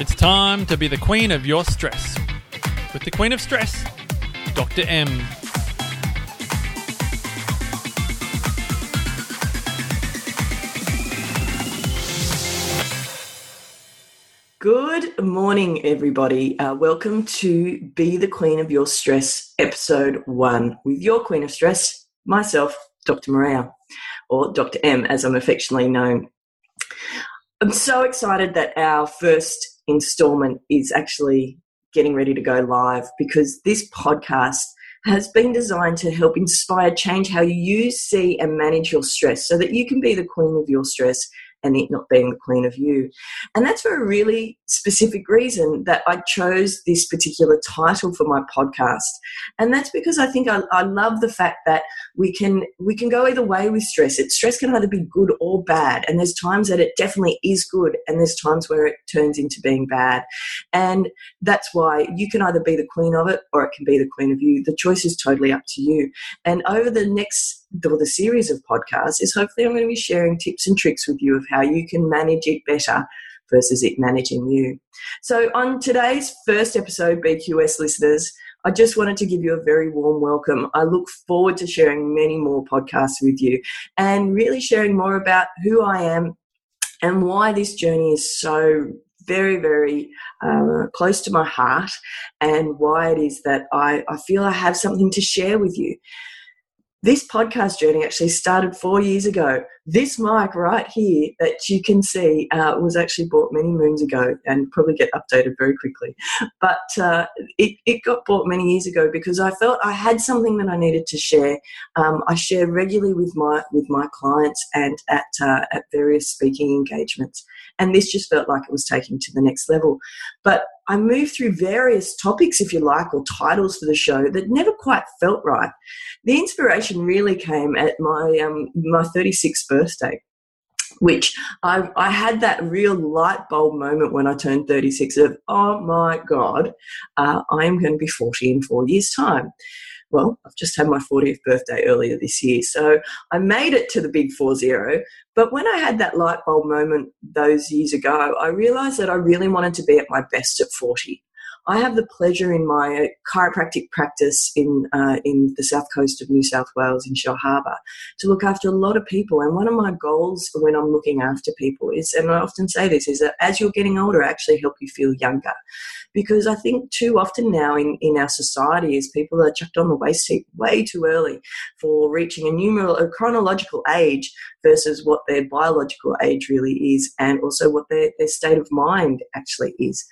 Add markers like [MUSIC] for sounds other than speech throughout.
It's time to be the queen of your stress. With the queen of stress, Dr. M. Good morning, everybody. Uh, welcome to Be the Queen of Your Stress, episode one, with your Queen of Stress, myself, Dr. Maria, or Dr. M, as I'm affectionately known. I'm so excited that our first installment is actually getting ready to go live because this podcast has been designed to help inspire change how you see, and manage your stress so that you can be the queen of your stress and it not being the queen of you. And that's for a really specific reason that I chose this particular title for my podcast. And that's because I think I, I love the fact that we can we can go either way with stress. It stress can either be good or bad. And there's times that it definitely is good and there's times where it turns into being bad. And that's why you can either be the queen of it or it can be the queen of you. The choice is totally up to you. And over the next or the series of podcasts is hopefully I'm going to be sharing tips and tricks with you of how you can manage it better versus it managing you. So, on today's first episode, BQS listeners, I just wanted to give you a very warm welcome. I look forward to sharing many more podcasts with you and really sharing more about who I am and why this journey is so very, very uh, close to my heart and why it is that I, I feel I have something to share with you. This podcast journey actually started four years ago. This mic right here that you can see uh, was actually bought many moons ago and probably get updated very quickly. But uh, it, it got bought many years ago because I felt I had something that I needed to share. Um, I share regularly with my with my clients and at uh, at various speaking engagements, and this just felt like it was taking to the next level. But I moved through various topics, if you like, or titles for the show that never quite felt right. The inspiration really came at my um, my 36th birthday which I, I had that real light bulb moment when I turned 36 of, oh my God, uh, I am going to be 40 in four years' time. Well, I've just had my 40th birthday earlier this year, so I made it to the big four zero. But when I had that light bulb moment those years ago, I realized that I really wanted to be at my best at 40. I have the pleasure in my chiropractic practice in uh, in the south coast of New South Wales in Shellharbour to look after a lot of people. And one of my goals when I'm looking after people is, and I often say this, is that as you're getting older, I actually help you feel younger. Because I think too often now in, in our society is people are chucked on the waste heap way too early for reaching a numeral a chronological age versus what their biological age really is and also what their, their state of mind actually is.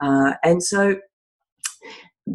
Uh, and so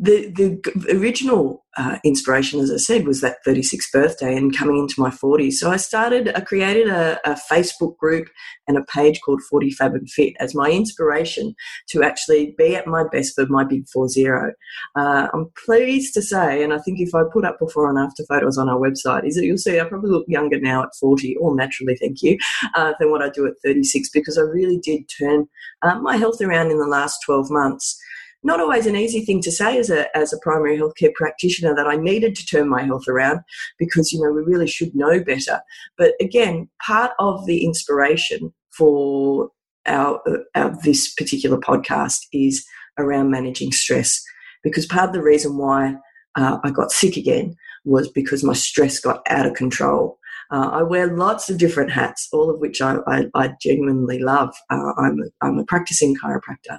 the the original uh, inspiration, as I said, was that 36th birthday and coming into my 40s. So I started, I created a, a, Facebook group and a page called 40 Fab and Fit as my inspiration to actually be at my best for my big four zero. Uh, I'm pleased to say, and I think if I put up before and after photos on our website, is that you'll see I probably look younger now at 40, all naturally, thank you, uh, than what I do at 36 because I really did turn uh, my health around in the last 12 months not always an easy thing to say as a, as a primary healthcare practitioner that I needed to turn my health around because, you know, we really should know better. But again, part of the inspiration for our, our this particular podcast is around managing stress because part of the reason why uh, I got sick again was because my stress got out of control. Uh, I wear lots of different hats, all of which I, I, I genuinely love. Uh, I'm, a, I'm a practicing chiropractor.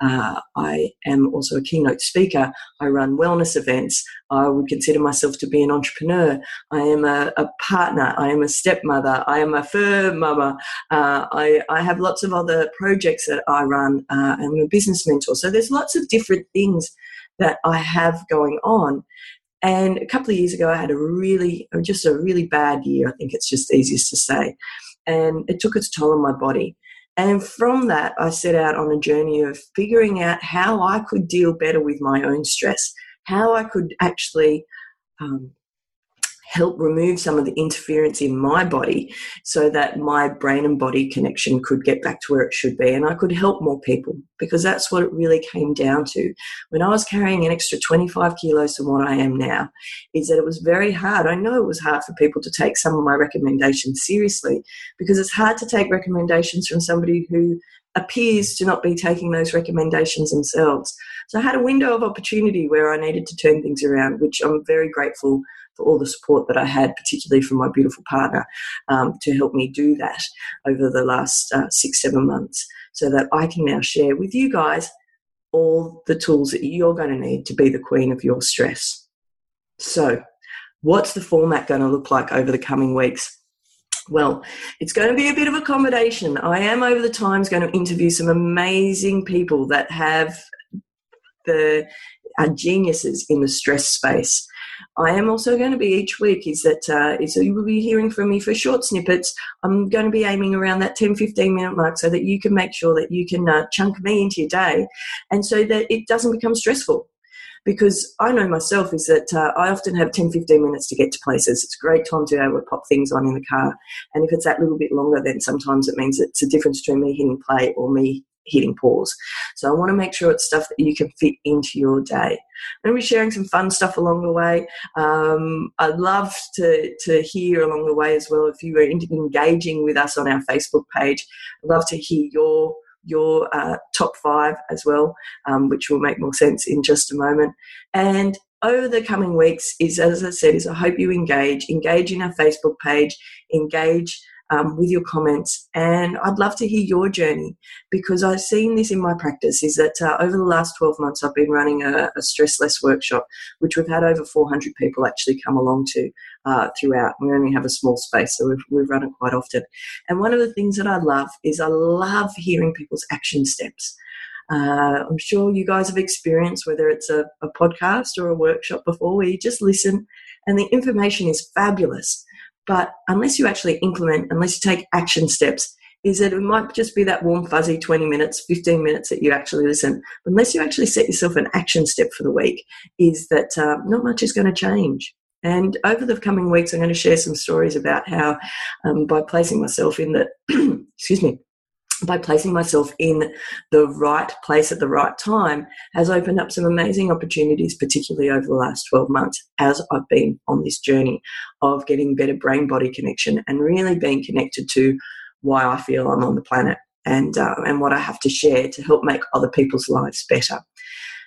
Uh, I am also a keynote speaker. I run wellness events. I would consider myself to be an entrepreneur. I am a, a partner. I am a stepmother. I am a fur mama. Uh, I, I have lots of other projects that I run. Uh, I'm a business mentor. So there's lots of different things that I have going on. And a couple of years ago, I had a really, just a really bad year. I think it's just easiest to say. And it took its toll on my body. And from that, I set out on a journey of figuring out how I could deal better with my own stress, how I could actually um, help remove some of the interference in my body so that my brain and body connection could get back to where it should be and I could help more people because that's what it really came down to. When I was carrying an extra 25 kilos from what I am now, is that it was very hard. I know it was hard for people to take some of my recommendations seriously because it's hard to take recommendations from somebody who appears to not be taking those recommendations themselves. So I had a window of opportunity where I needed to turn things around, which I'm very grateful for all the support that I had, particularly from my beautiful partner, um, to help me do that over the last uh, six, seven months, so that I can now share with you guys all the tools that you're going to need to be the queen of your stress. So, what's the format going to look like over the coming weeks? Well, it's going to be a bit of accommodation. I am over the times going to interview some amazing people that have the are geniuses in the stress space. I am also going to be each week is that uh, so you will be hearing from me for short snippets. I'm going to be aiming around that 10 15 minute mark so that you can make sure that you can uh, chunk me into your day and so that it doesn't become stressful because I know myself is that uh, I often have 10, 15 minutes to get to places. It's a great time to be able to pop things on in the car. And if it's that little bit longer, then sometimes it means it's a difference between me hitting play or me hitting pause. So I want to make sure it's stuff that you can fit into your day. I'm going to be sharing some fun stuff along the way. Um, I'd love to, to hear along the way as well if you are engaging with us on our Facebook page. I'd love to hear your your uh, top five as well, um, which will make more sense in just a moment. And over the coming weeks is, as I said, is I hope you engage, engage in our Facebook page, engage um, with your comments. And I'd love to hear your journey because I've seen this in my practice is that uh, over the last 12 months, I've been running a, a, stress less workshop, which we've had over 400 people actually come along to uh, throughout. We only have a small space, so we've, we've run it quite often. And one of the things that I love is I love hearing people's action steps. Uh, I'm sure you guys have experienced whether it's a, a podcast or a workshop before where you just listen and the information is fabulous but unless you actually implement, unless you take action steps, is that it might just be that warm, fuzzy 20 minutes, 15 minutes that you actually listen. Unless you actually set yourself an action step for the week, is that uh, not much is going to change. And over the coming weeks, I'm going to share some stories about how, um, by placing myself in the, [CLEARS THROAT] excuse me, by placing myself in the right place at the right time has opened up some amazing opportunities, particularly over the last 12 months as I've been on this journey of getting better brain body connection and really being connected to why I feel I'm on the planet and, uh, and what I have to share to help make other people's lives better.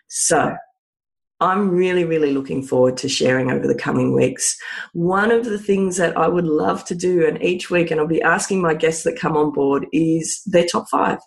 So, I'm really, really looking forward to sharing over the coming weeks. One of the things that I would love to do, and each week, and I'll be asking my guests that come on board, is their top five.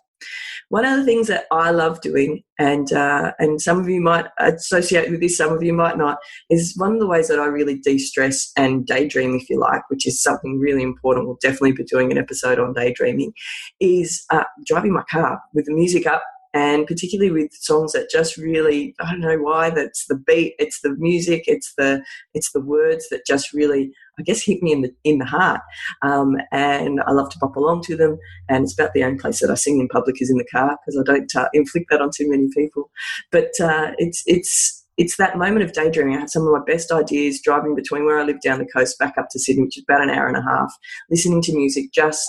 One of the things that I love doing, and uh, and some of you might associate with this, some of you might not, is one of the ways that I really de-stress and daydream, if you like, which is something really important. We'll definitely be doing an episode on daydreaming. Is uh, driving my car with the music up and particularly with songs that just really I don't know why that's the beat, it's the music, it's the it's the words that just really I guess hit me in the in the heart. Um, and I love to pop along to them. And it's about the only place that I sing in public is in the car because I don't uh, inflict that on too many people. But uh, it's it's it's that moment of daydreaming. I had some of my best ideas driving between where I live down the coast back up to Sydney, which is about an hour and a half, listening to music, just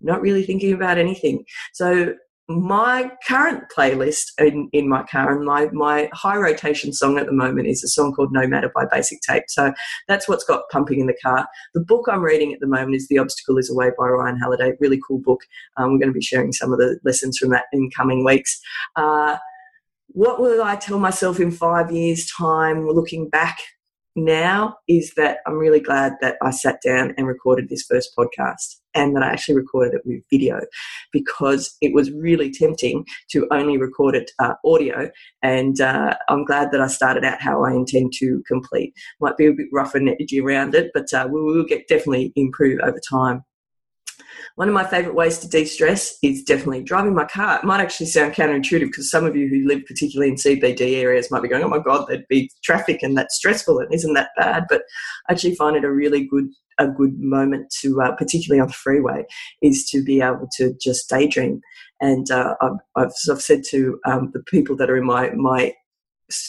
not really thinking about anything. So my current playlist in, in my car and my, my high rotation song at the moment is a song called No Matter by Basic Tape. So that's what's got pumping in the car. The book I'm reading at the moment is The Obstacle is Away by Ryan Holiday. Really cool book. Um, we're going to be sharing some of the lessons from that in coming weeks. Uh, what will I tell myself in five years' time, looking back now, is that I'm really glad that I sat down and recorded this first podcast and that I actually recorded it with video because it was really tempting to only record it uh, audio. And uh, I'm glad that I started out how I intend to complete. Might be a bit rough and edgy around it, but uh, we will get definitely improve over time. One of my favorite ways to de stress is definitely driving my car. It might actually sound counterintuitive because some of you who live particularly in CBD areas might be going, oh my God, there'd be traffic and that's stressful and isn't that bad? But I actually find it a really good a good moment to, uh, particularly on the freeway, is to be able to just daydream. And uh, I've, I've, I've, said to um, the people that are in my my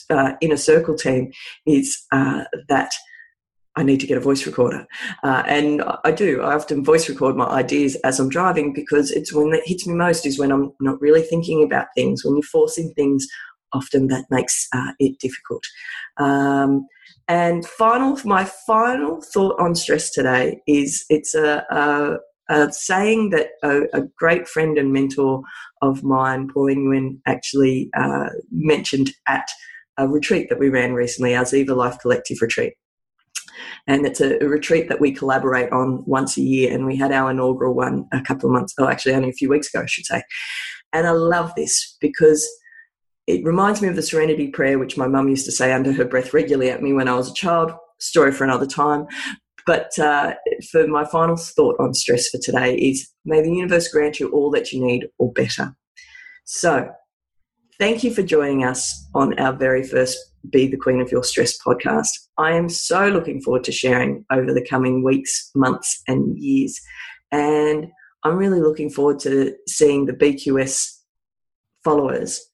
uh, inner circle team is uh, that I need to get a voice recorder. Uh, and I do. I often voice record my ideas as I'm driving because it's when that hits me most is when I'm not really thinking about things. When you're forcing things, often that makes uh, it difficult. Um, and final, my final thought on stress today is it's a, a, a saying that a, a, great friend and mentor of mine, Pauline Nguyen, actually uh, mentioned at a retreat that we ran recently, our Ziva Life Collective retreat. And it's a, a, retreat that we collaborate on once a year. And we had our inaugural one a couple of months, oh, actually, only a few weeks ago, I should say. And I love this because it reminds me of the serenity prayer, which my mum used to say under her breath regularly at me when I was a child. Story for another time. But uh, for my final thought on stress for today is may the universe grant you all that you need or better. So, thank you for joining us on our very first Be the Queen of Your Stress podcast. I am so looking forward to sharing over the coming weeks, months, and years. And I'm really looking forward to seeing the BQS followers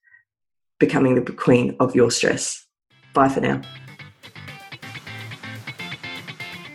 becoming the queen of your stress. Bye for now.